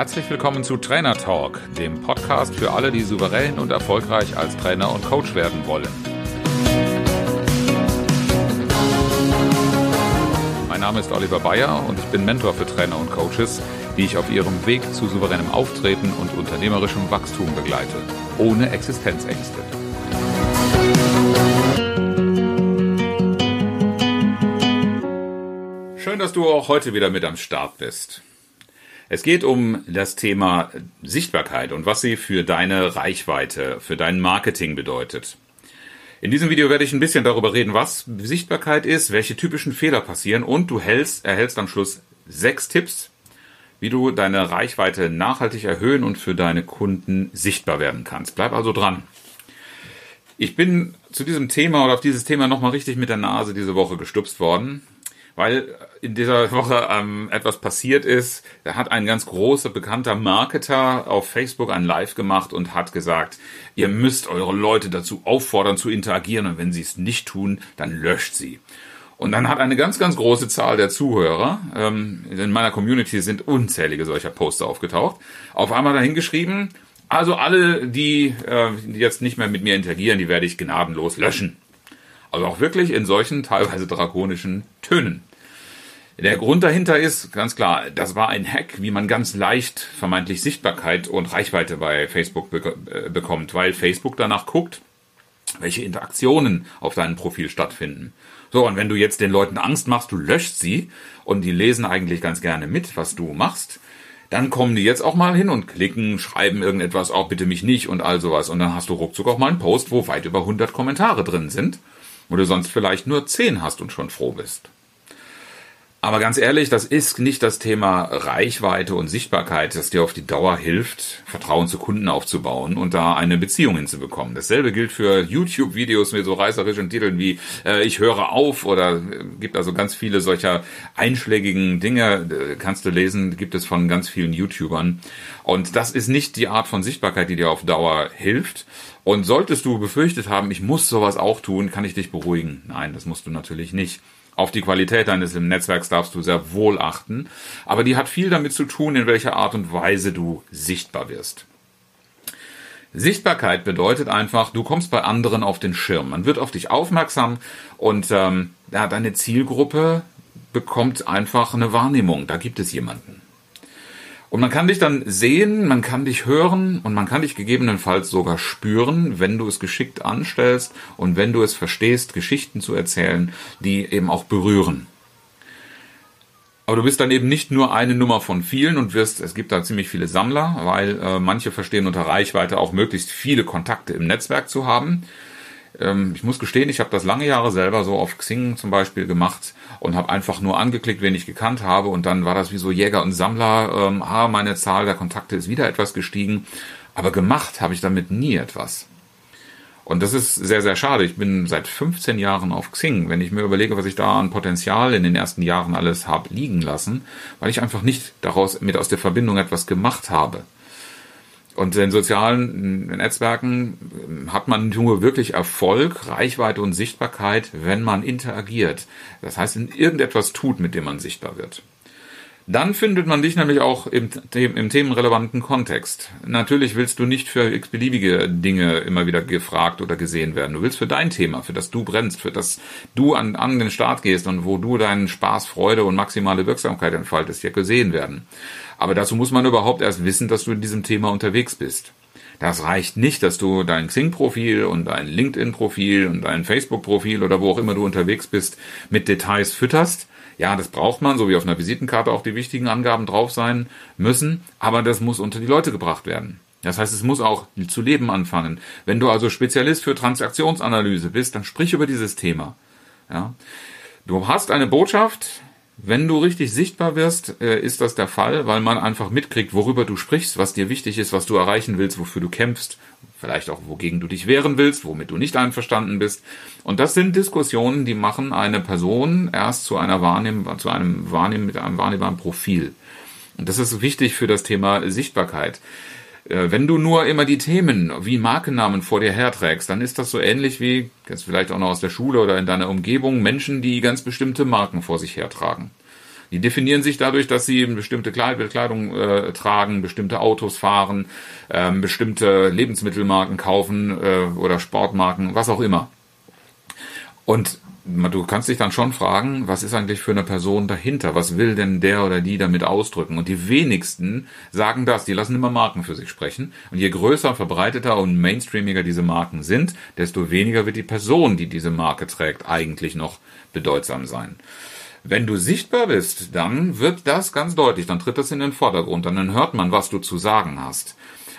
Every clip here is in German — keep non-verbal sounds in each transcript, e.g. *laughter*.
Herzlich willkommen zu Trainer Talk, dem Podcast für alle, die souverän und erfolgreich als Trainer und Coach werden wollen. Mein Name ist Oliver Bayer und ich bin Mentor für Trainer und Coaches, die ich auf ihrem Weg zu souveränem Auftreten und unternehmerischem Wachstum begleite, ohne Existenzängste. Schön, dass du auch heute wieder mit am Start bist. Es geht um das Thema Sichtbarkeit und was sie für deine Reichweite, für dein Marketing bedeutet. In diesem Video werde ich ein bisschen darüber reden, was Sichtbarkeit ist, welche typischen Fehler passieren und du hältst, erhältst am Schluss sechs Tipps, wie du deine Reichweite nachhaltig erhöhen und für deine Kunden sichtbar werden kannst. Bleib also dran. Ich bin zu diesem Thema oder auf dieses Thema nochmal richtig mit der Nase diese Woche gestupst worden weil in dieser Woche ähm, etwas passiert ist. Da hat ein ganz großer, bekannter Marketer auf Facebook ein Live gemacht und hat gesagt, ihr müsst eure Leute dazu auffordern zu interagieren und wenn sie es nicht tun, dann löscht sie. Und dann hat eine ganz, ganz große Zahl der Zuhörer, ähm, in meiner Community sind unzählige solcher Poster aufgetaucht, auf einmal dahingeschrieben, also alle, die, äh, die jetzt nicht mehr mit mir interagieren, die werde ich gnadenlos löschen. Also auch wirklich in solchen teilweise drakonischen Tönen. Der Grund dahinter ist ganz klar, das war ein Hack, wie man ganz leicht vermeintlich Sichtbarkeit und Reichweite bei Facebook be äh, bekommt, weil Facebook danach guckt, welche Interaktionen auf deinem Profil stattfinden. So, und wenn du jetzt den Leuten Angst machst, du löscht sie und die lesen eigentlich ganz gerne mit, was du machst, dann kommen die jetzt auch mal hin und klicken, schreiben irgendetwas, auch bitte mich nicht und all sowas. Und dann hast du ruckzuck auch mal einen Post, wo weit über 100 Kommentare drin sind wo du sonst vielleicht nur 10 hast und schon froh bist. Aber ganz ehrlich, das ist nicht das Thema Reichweite und Sichtbarkeit, das dir auf die Dauer hilft, Vertrauen zu Kunden aufzubauen und da eine Beziehung hinzubekommen. Dasselbe gilt für YouTube-Videos mit so reißerischen Titeln wie äh, Ich höre auf oder äh, gibt also ganz viele solcher einschlägigen Dinge, äh, kannst du lesen, gibt es von ganz vielen YouTubern. Und das ist nicht die Art von Sichtbarkeit, die dir auf Dauer hilft. Und solltest du befürchtet haben, ich muss sowas auch tun, kann ich dich beruhigen. Nein, das musst du natürlich nicht. Auf die Qualität deines Netzwerks darfst du sehr wohl achten, aber die hat viel damit zu tun, in welcher Art und Weise du sichtbar wirst. Sichtbarkeit bedeutet einfach, du kommst bei anderen auf den Schirm. Man wird auf dich aufmerksam und ähm, ja, deine Zielgruppe bekommt einfach eine Wahrnehmung. Da gibt es jemanden. Und man kann dich dann sehen, man kann dich hören und man kann dich gegebenenfalls sogar spüren, wenn du es geschickt anstellst und wenn du es verstehst, Geschichten zu erzählen, die eben auch berühren. Aber du bist dann eben nicht nur eine Nummer von vielen und wirst, es gibt da ziemlich viele Sammler, weil äh, manche verstehen unter Reichweite auch möglichst viele Kontakte im Netzwerk zu haben. Ähm, ich muss gestehen, ich habe das lange Jahre selber so auf Xing zum Beispiel gemacht und habe einfach nur angeklickt, wen ich gekannt habe und dann war das wie so Jäger und Sammler. Ähm, ah, meine Zahl der Kontakte ist wieder etwas gestiegen, aber gemacht habe ich damit nie etwas. Und das ist sehr, sehr schade. Ich bin seit 15 Jahren auf Xing. Wenn ich mir überlege, was ich da an Potenzial in den ersten Jahren alles habe liegen lassen, weil ich einfach nicht daraus mit aus der Verbindung etwas gemacht habe. Und in sozialen Netzwerken ähm, hat man nur wirklich Erfolg, Reichweite und Sichtbarkeit, wenn man interagiert. Das heißt, in irgendetwas tut, mit dem man sichtbar wird. Dann findet man dich nämlich auch im, im themenrelevanten Kontext. Natürlich willst du nicht für x-beliebige Dinge immer wieder gefragt oder gesehen werden. Du willst für dein Thema, für das du brennst, für das du an, an den Start gehst und wo du deinen Spaß, Freude und maximale Wirksamkeit entfaltest, ja gesehen werden. Aber dazu muss man überhaupt erst wissen, dass du in diesem Thema unterwegs bist. Das reicht nicht, dass du dein Xing-Profil und dein LinkedIn-Profil und dein Facebook-Profil oder wo auch immer du unterwegs bist mit Details fütterst. Ja, das braucht man, so wie auf einer Visitenkarte auch die wichtigen Angaben drauf sein müssen, aber das muss unter die Leute gebracht werden. Das heißt, es muss auch zu leben anfangen. Wenn du also Spezialist für Transaktionsanalyse bist, dann sprich über dieses Thema. Ja. Du hast eine Botschaft, wenn du richtig sichtbar wirst, äh, ist das der Fall, weil man einfach mitkriegt, worüber du sprichst, was dir wichtig ist, was du erreichen willst, wofür du kämpfst, vielleicht auch wogegen du dich wehren willst, womit du nicht einverstanden bist. Und das sind Diskussionen, die machen eine Person erst zu einer Wahrnehm zu einem Wahrnehmen mit einem wahrnehmbaren Profil. Und das ist wichtig für das Thema Sichtbarkeit. Äh, wenn du nur immer die Themen wie Markennamen vor dir herträgst, dann ist das so ähnlich wie, jetzt vielleicht auch noch aus der Schule oder in deiner Umgebung, Menschen, die ganz bestimmte Marken vor sich hertragen. Die definieren sich dadurch, dass sie bestimmte Kleidung äh, tragen, bestimmte Autos fahren, ähm, bestimmte Lebensmittelmarken kaufen äh, oder Sportmarken, was auch immer. Und du kannst dich dann schon fragen, was ist eigentlich für eine Person dahinter? Was will denn der oder die damit ausdrücken? Und die wenigsten sagen das. Die lassen immer Marken für sich sprechen. Und je größer, verbreiteter und mainstreamiger diese Marken sind, desto weniger wird die Person, die diese Marke trägt, eigentlich noch bedeutsam sein. Wenn du sichtbar bist, dann wird das ganz deutlich, dann tritt das in den Vordergrund, dann hört man, was du zu sagen hast.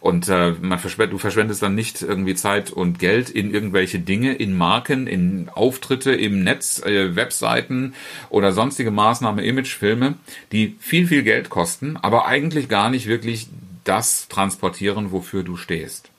Und äh, man verschwendet, du verschwendest dann nicht irgendwie Zeit und Geld in irgendwelche Dinge, in Marken, in Auftritte im Netz, äh, Webseiten oder sonstige Maßnahmen, Imagefilme, die viel, viel Geld kosten, aber eigentlich gar nicht wirklich das transportieren, wofür du stehst.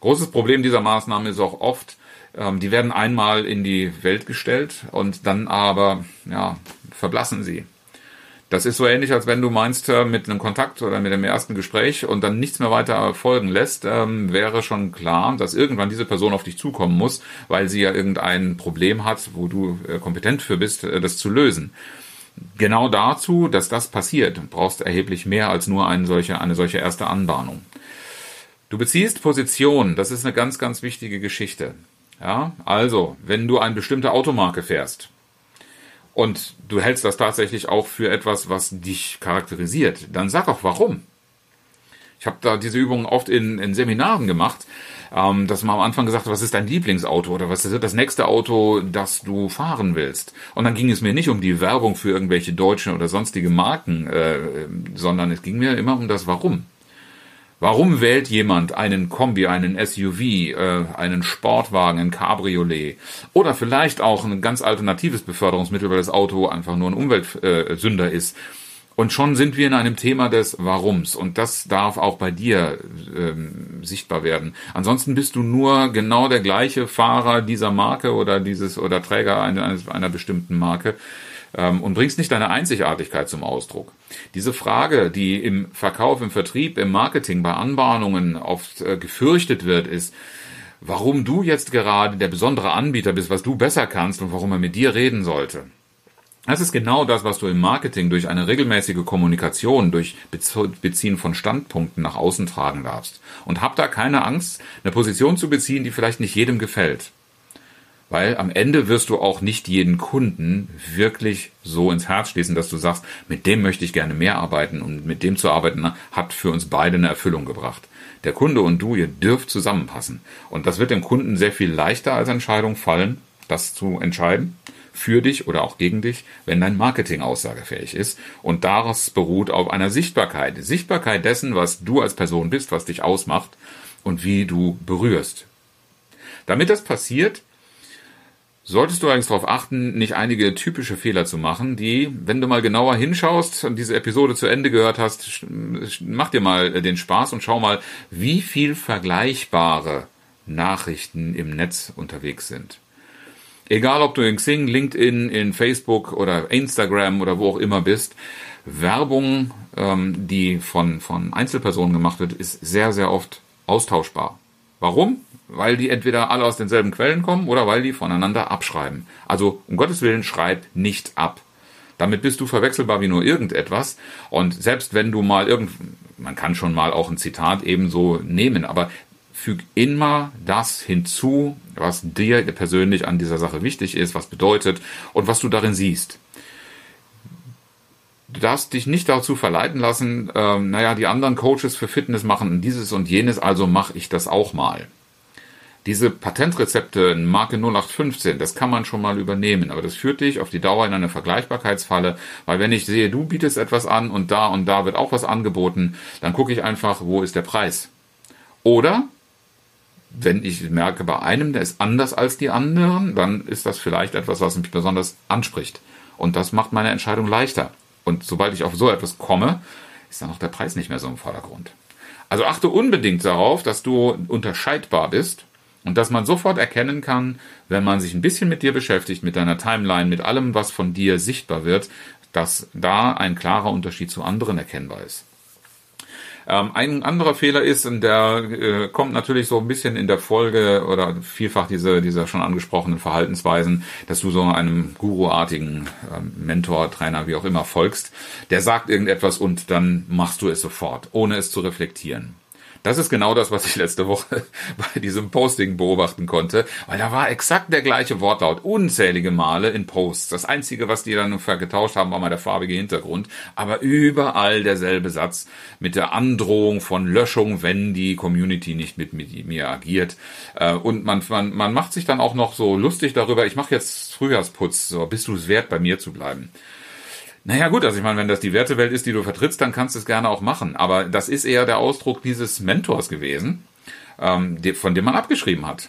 Großes Problem dieser Maßnahme ist auch oft, ähm, die werden einmal in die Welt gestellt und dann aber ja, verblassen sie. Das ist so ähnlich, als wenn du meinst, äh, mit einem Kontakt oder mit dem ersten Gespräch und dann nichts mehr weiter folgen lässt, ähm, wäre schon klar, dass irgendwann diese Person auf dich zukommen muss, weil sie ja irgendein Problem hat, wo du äh, kompetent für bist, äh, das zu lösen. Genau dazu, dass das passiert, brauchst erheblich mehr als nur eine solche, eine solche erste Anbahnung. Du beziehst Position, das ist eine ganz, ganz wichtige Geschichte. Ja, also, wenn du eine bestimmte Automarke fährst, und du hältst das tatsächlich auch für etwas, was dich charakterisiert, dann sag auch warum. Ich habe da diese Übungen oft in, in Seminaren gemacht, ähm, dass man am Anfang gesagt hat, was ist dein Lieblingsauto oder was ist das nächste Auto, das du fahren willst. Und dann ging es mir nicht um die Werbung für irgendwelche deutschen oder sonstige Marken, äh, sondern es ging mir immer um das Warum. Warum wählt jemand einen Kombi, einen SUV, äh, einen Sportwagen, ein Cabriolet oder vielleicht auch ein ganz alternatives Beförderungsmittel, weil das Auto einfach nur ein Umweltsünder äh, ist? Und schon sind wir in einem Thema des Warums. Und das darf auch bei dir ähm, sichtbar werden. Ansonsten bist du nur genau der gleiche Fahrer dieser Marke oder dieses oder Träger einer, einer bestimmten Marke ähm, und bringst nicht deine Einzigartigkeit zum Ausdruck. Diese Frage, die im Verkauf, im Vertrieb, im Marketing, bei Anbahnungen oft äh, gefürchtet wird, ist, warum du jetzt gerade der besondere Anbieter bist, was du besser kannst und warum er mit dir reden sollte. Das ist genau das, was du im Marketing durch eine regelmäßige Kommunikation, durch Beziehen von Standpunkten nach außen tragen darfst. Und hab da keine Angst, eine Position zu beziehen, die vielleicht nicht jedem gefällt. Weil am Ende wirst du auch nicht jeden Kunden wirklich so ins Herz schließen, dass du sagst, mit dem möchte ich gerne mehr arbeiten und mit dem zu arbeiten hat für uns beide eine Erfüllung gebracht. Der Kunde und du, ihr dürft zusammenpassen. Und das wird dem Kunden sehr viel leichter als Entscheidung fallen, das zu entscheiden, für dich oder auch gegen dich, wenn dein Marketing aussagefähig ist. Und daraus beruht auf einer Sichtbarkeit. Sichtbarkeit dessen, was du als Person bist, was dich ausmacht und wie du berührst. Damit das passiert, solltest du eigentlich darauf achten, nicht einige typische Fehler zu machen, die, wenn du mal genauer hinschaust und diese Episode zu Ende gehört hast, mach dir mal den Spaß und schau mal, wie viel vergleichbare Nachrichten im Netz unterwegs sind. Egal, ob du in Xing, LinkedIn, in Facebook oder Instagram oder wo auch immer bist, Werbung, ähm, die von, von Einzelpersonen gemacht wird, ist sehr, sehr oft austauschbar. Warum? weil die entweder alle aus denselben Quellen kommen oder weil die voneinander abschreiben. Also um Gottes Willen, schreib nicht ab. Damit bist du verwechselbar wie nur irgendetwas. Und selbst wenn du mal irgend, man kann schon mal auch ein Zitat ebenso nehmen, aber füg immer das hinzu, was dir persönlich an dieser Sache wichtig ist, was bedeutet und was du darin siehst. Du darfst dich nicht dazu verleiten lassen, ähm, naja, die anderen Coaches für Fitness machen dieses und jenes, also mache ich das auch mal. Diese Patentrezepte in Marke 0815, das kann man schon mal übernehmen, aber das führt dich auf die Dauer in eine Vergleichbarkeitsfalle, weil wenn ich sehe, du bietest etwas an und da und da wird auch was angeboten, dann gucke ich einfach, wo ist der Preis. Oder wenn ich merke, bei einem, der ist anders als die anderen, dann ist das vielleicht etwas, was mich besonders anspricht. Und das macht meine Entscheidung leichter. Und sobald ich auf so etwas komme, ist dann auch der Preis nicht mehr so im Vordergrund. Also achte unbedingt darauf, dass du unterscheidbar bist und dass man sofort erkennen kann, wenn man sich ein bisschen mit dir beschäftigt, mit deiner Timeline, mit allem, was von dir sichtbar wird, dass da ein klarer Unterschied zu anderen erkennbar ist. Ähm, ein anderer Fehler ist, und der äh, kommt natürlich so ein bisschen in der Folge oder vielfach diese, dieser schon angesprochenen Verhaltensweisen, dass du so einem Guru-artigen ähm, Mentor, Trainer, wie auch immer folgst, der sagt irgendetwas und dann machst du es sofort, ohne es zu reflektieren. Das ist genau das, was ich letzte Woche *laughs* bei diesem Posting beobachten konnte, weil da war exakt der gleiche Wortlaut, unzählige Male in Posts. Das Einzige, was die dann getauscht haben, war mal der farbige Hintergrund, aber überall derselbe Satz mit der Androhung von Löschung, wenn die Community nicht mit, mir agiert. Äh, und man, man, man macht sich dann auch noch so lustig darüber, ich mache jetzt Frühjahrsputz, so bist du es wert, bei mir zu bleiben. Naja gut, also ich meine, wenn das die Wertewelt ist, die du vertrittst, dann kannst du es gerne auch machen. Aber das ist eher der Ausdruck dieses Mentors gewesen, ähm, von dem man abgeschrieben hat.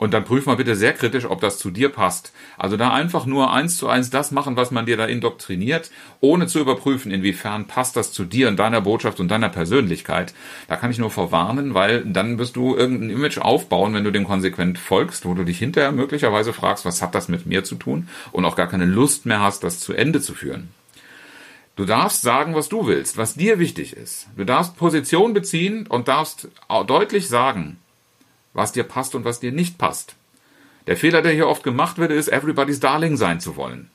Und dann prüf mal bitte sehr kritisch, ob das zu dir passt. Also da einfach nur eins zu eins das machen, was man dir da indoktriniert, ohne zu überprüfen, inwiefern passt das zu dir und deiner Botschaft und deiner Persönlichkeit. Da kann ich nur vorwarnen, weil dann wirst du irgendein Image aufbauen, wenn du dem konsequent folgst, wo du dich hinterher möglicherweise fragst, was hat das mit mir zu tun und auch gar keine Lust mehr hast, das zu Ende zu führen. Du darfst sagen, was du willst, was dir wichtig ist. Du darfst Position beziehen und darfst deutlich sagen, was dir passt und was dir nicht passt. Der Fehler, der hier oft gemacht wird, ist, everybody's darling sein zu wollen.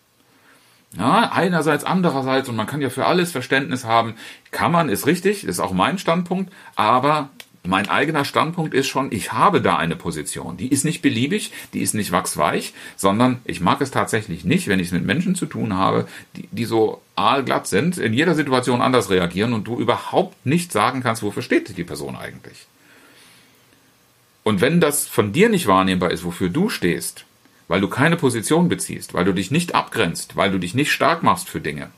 Ja, einerseits, andererseits, und man kann ja für alles Verständnis haben, kann man, ist richtig, ist auch mein Standpunkt, aber mein eigener Standpunkt ist schon, ich habe da eine Position. Die ist nicht beliebig, die ist nicht wachsweich, sondern ich mag es tatsächlich nicht, wenn ich es mit Menschen zu tun habe, die, die so aalglatt sind, in jeder Situation anders reagieren und du überhaupt nicht sagen kannst, wofür steht die Person eigentlich. Und wenn das von dir nicht wahrnehmbar ist, wofür du stehst, weil du keine Position beziehst, weil du dich nicht abgrenzt, weil du dich nicht stark machst für Dinge,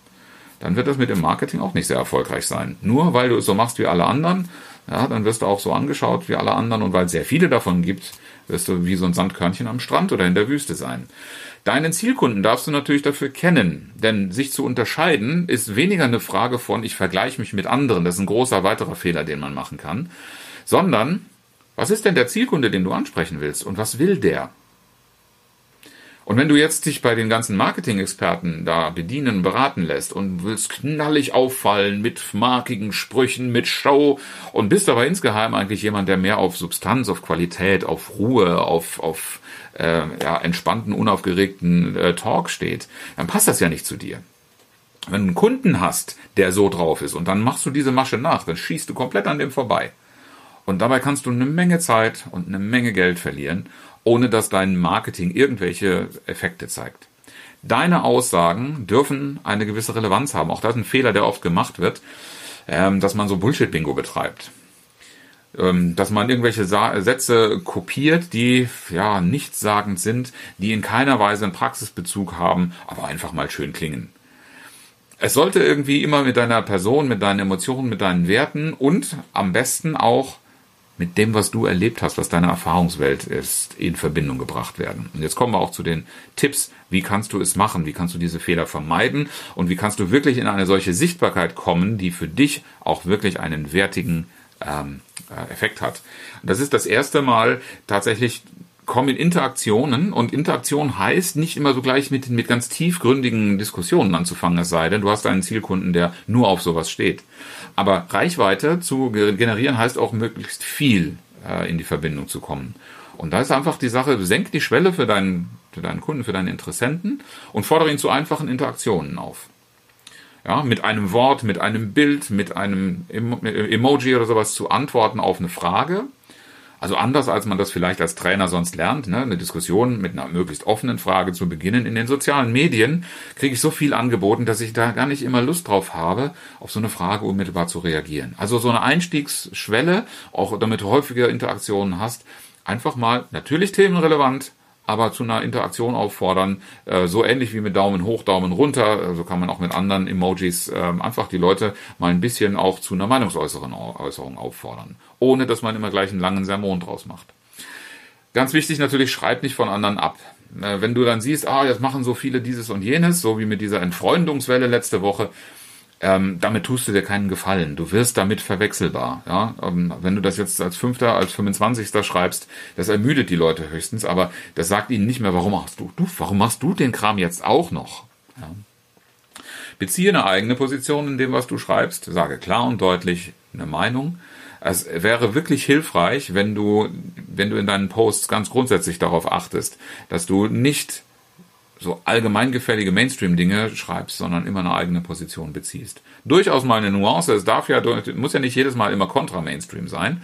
dann wird das mit dem Marketing auch nicht sehr erfolgreich sein. Nur weil du es so machst wie alle anderen, ja, dann wirst du auch so angeschaut wie alle anderen und weil es sehr viele davon gibt, wirst du wie so ein Sandkörnchen am Strand oder in der Wüste sein. Deinen Zielkunden darfst du natürlich dafür kennen, denn sich zu unterscheiden ist weniger eine Frage von, ich vergleiche mich mit anderen, das ist ein großer weiterer Fehler, den man machen kann, sondern, was ist denn der Zielkunde, den du ansprechen willst und was will der? Und wenn du jetzt dich bei den ganzen Marketing-Experten da bedienen, beraten lässt und willst knallig auffallen mit markigen Sprüchen, mit Show und bist aber insgeheim eigentlich jemand, der mehr auf Substanz, auf Qualität, auf Ruhe, auf, auf äh, ja, entspannten, unaufgeregten äh, Talk steht, dann passt das ja nicht zu dir. Wenn du einen Kunden hast, der so drauf ist und dann machst du diese Masche nach, dann schießt du komplett an dem vorbei. Und dabei kannst du eine Menge Zeit und eine Menge Geld verlieren ohne dass dein Marketing irgendwelche Effekte zeigt. Deine Aussagen dürfen eine gewisse Relevanz haben. Auch das ist ein Fehler, der oft gemacht wird, ähm, dass man so Bullshit-Bingo betreibt. Ähm, dass man irgendwelche Sätze kopiert, die ja nichtssagend sind, die in keiner Weise einen Praxisbezug haben, aber einfach mal schön klingen. Es sollte irgendwie immer mit deiner Person, mit deinen Emotionen, mit deinen Werten und am besten auch mit dem, was du erlebt hast, was deine Erfahrungswelt ist, in Verbindung gebracht werden. Und jetzt kommen wir auch zu den Tipps, wie kannst du es machen, wie kannst du diese Fehler vermeiden und wie kannst du wirklich in eine solche Sichtbarkeit kommen, die für dich auch wirklich einen wertigen ähm, äh, Effekt hat. Und das ist das erste Mal tatsächlich kommen in Interaktionen und Interaktion heißt nicht immer so gleich mit, mit ganz tiefgründigen Diskussionen anzufangen, es sei denn, du hast einen Zielkunden, der nur auf sowas steht. Aber Reichweite zu generieren heißt auch möglichst viel äh, in die Verbindung zu kommen. Und da ist einfach die Sache, senk die Schwelle für deinen, für deinen Kunden, für deinen Interessenten und fordere ihn zu einfachen Interaktionen auf. Ja, mit einem Wort, mit einem Bild, mit einem Emoji oder sowas zu antworten auf eine Frage also anders, als man das vielleicht als Trainer sonst lernt, ne, eine Diskussion mit einer möglichst offenen Frage zu beginnen. In den sozialen Medien kriege ich so viel angeboten, dass ich da gar nicht immer Lust drauf habe, auf so eine Frage unmittelbar zu reagieren. Also so eine Einstiegsschwelle, auch damit du häufiger Interaktionen hast, einfach mal natürlich themenrelevant, aber zu einer Interaktion auffordern, äh, so ähnlich wie mit Daumen hoch, Daumen runter, so also kann man auch mit anderen Emojis äh, einfach die Leute mal ein bisschen auch zu einer Meinungsäußerung auffordern, ohne dass man immer gleich einen langen Sermon draus macht. Ganz wichtig natürlich, schreib nicht von anderen ab. Äh, wenn du dann siehst, ah, jetzt machen so viele dieses und jenes, so wie mit dieser Entfreundungswelle letzte Woche, ähm, damit tust du dir keinen Gefallen. Du wirst damit verwechselbar. Ja? Ähm, wenn du das jetzt als Fünfter, als 25. schreibst, das ermüdet die Leute höchstens, aber das sagt ihnen nicht mehr, warum machst du, du warum machst du den Kram jetzt auch noch? Ja? Beziehe eine eigene Position in dem, was du schreibst, sage klar und deutlich eine Meinung. Es wäre wirklich hilfreich, wenn du, wenn du in deinen Posts ganz grundsätzlich darauf achtest, dass du nicht so allgemeingefällige Mainstream-Dinge schreibst, sondern immer eine eigene Position beziehst. Durchaus mal eine Nuance. Es darf ja, muss ja nicht jedes Mal immer kontra Mainstream sein,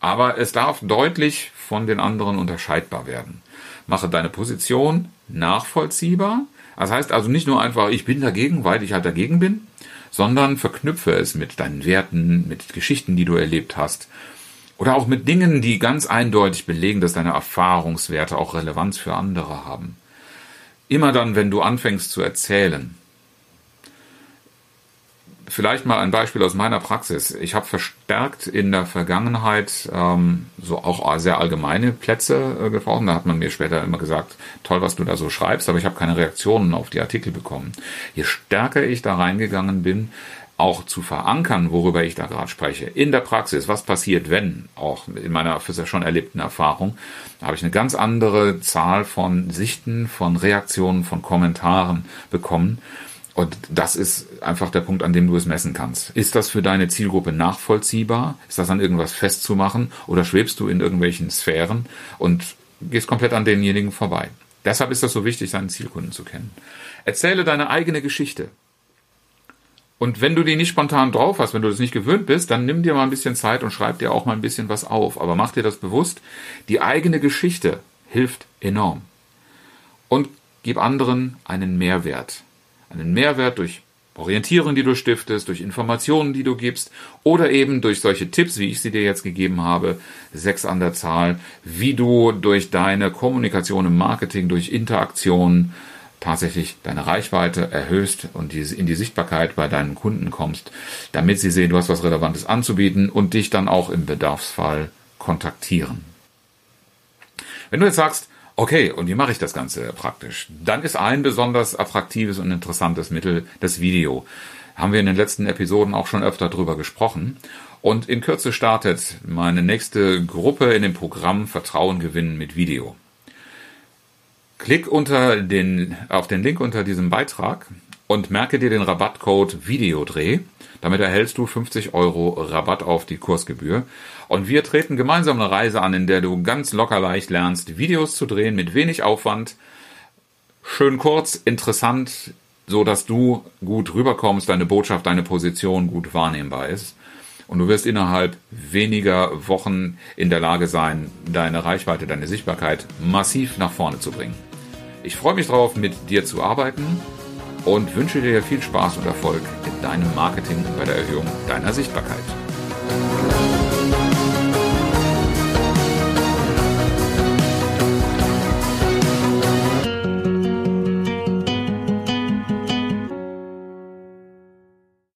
aber es darf deutlich von den anderen unterscheidbar werden. Mache deine Position nachvollziehbar. Das heißt also nicht nur einfach, ich bin dagegen, weil ich halt dagegen bin, sondern verknüpfe es mit deinen Werten, mit Geschichten, die du erlebt hast. Oder auch mit Dingen, die ganz eindeutig belegen, dass deine Erfahrungswerte auch Relevanz für andere haben. Immer dann, wenn du anfängst zu erzählen, vielleicht mal ein Beispiel aus meiner Praxis. Ich habe verstärkt in der Vergangenheit ähm, so auch sehr allgemeine Plätze äh, gebraucht. Da hat man mir später immer gesagt, toll, was du da so schreibst, aber ich habe keine Reaktionen auf die Artikel bekommen. Je stärker ich da reingegangen bin, auch zu verankern, worüber ich da gerade spreche, in der Praxis, was passiert, wenn, auch in meiner schon erlebten Erfahrung, habe ich eine ganz andere Zahl von Sichten, von Reaktionen, von Kommentaren bekommen. Und das ist einfach der Punkt, an dem du es messen kannst. Ist das für deine Zielgruppe nachvollziehbar? Ist das an irgendwas festzumachen? Oder schwebst du in irgendwelchen Sphären und gehst komplett an denjenigen vorbei? Deshalb ist das so wichtig, deinen Zielkunden zu kennen. Erzähle deine eigene Geschichte. Und wenn du die nicht spontan drauf hast, wenn du das nicht gewöhnt bist, dann nimm dir mal ein bisschen Zeit und schreib dir auch mal ein bisschen was auf. Aber mach dir das bewusst. Die eigene Geschichte hilft enorm. Und gib anderen einen Mehrwert einen Mehrwert durch Orientierung, die du stiftest, durch Informationen, die du gibst oder eben durch solche Tipps, wie ich sie dir jetzt gegeben habe, sechs an der Zahl, wie du durch deine Kommunikation im Marketing, durch Interaktion tatsächlich deine Reichweite erhöhst und in die Sichtbarkeit bei deinen Kunden kommst, damit sie sehen, du hast was Relevantes anzubieten und dich dann auch im Bedarfsfall kontaktieren. Wenn du jetzt sagst, Okay, und wie mache ich das Ganze praktisch? Dann ist ein besonders attraktives und interessantes Mittel das Video. Haben wir in den letzten Episoden auch schon öfter drüber gesprochen. Und in Kürze startet meine nächste Gruppe in dem Programm Vertrauen gewinnen mit Video. Klick unter den, auf den Link unter diesem Beitrag und merke dir den Rabattcode Videodreh. Damit erhältst du 50 Euro Rabatt auf die Kursgebühr. Und wir treten gemeinsam eine Reise an, in der du ganz locker leicht lernst, Videos zu drehen mit wenig Aufwand, schön kurz, interessant, so dass du gut rüberkommst, deine Botschaft, deine Position gut wahrnehmbar ist. Und du wirst innerhalb weniger Wochen in der Lage sein, deine Reichweite, deine Sichtbarkeit massiv nach vorne zu bringen. Ich freue mich darauf, mit dir zu arbeiten und wünsche dir viel Spaß und Erfolg in deinem Marketing bei der Erhöhung deiner Sichtbarkeit.